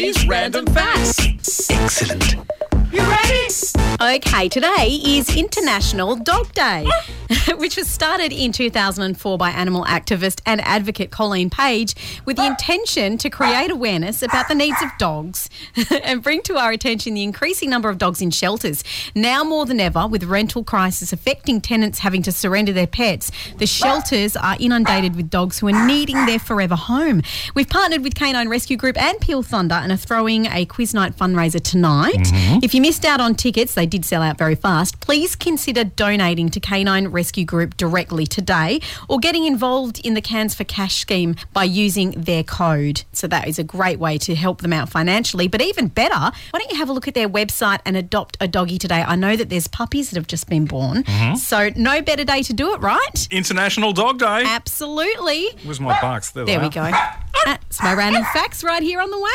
Today's random facts. Excellent. You ready? Okay, today is International Dog Day, which was started in 2004 by animal activist and advocate Colleen Paige with the intention to create awareness about the needs of dogs and bring to our attention the increasing number of dogs in shelters. Now more than ever, with rental crisis affecting tenants having to surrender their pets, the shelters are inundated with dogs who are needing their forever home. We've partnered with K9 Rescue Group and Peel Thunder and are throwing a quiz night fundraiser tonight. Mm-hmm. If you missed out on tickets, they did sell out very fast. Please consider donating to K9 Rescue Rescue group directly today or getting involved in the Cans for Cash scheme by using their code. So that is a great way to help them out financially. But even better, why don't you have a look at their website and adopt a doggy today? I know that there's puppies that have just been born. Mm-hmm. So no better day to do it, right? International Dog Day. Absolutely. Where's my bucks? There, There we go. That's my random facts right here on the wave.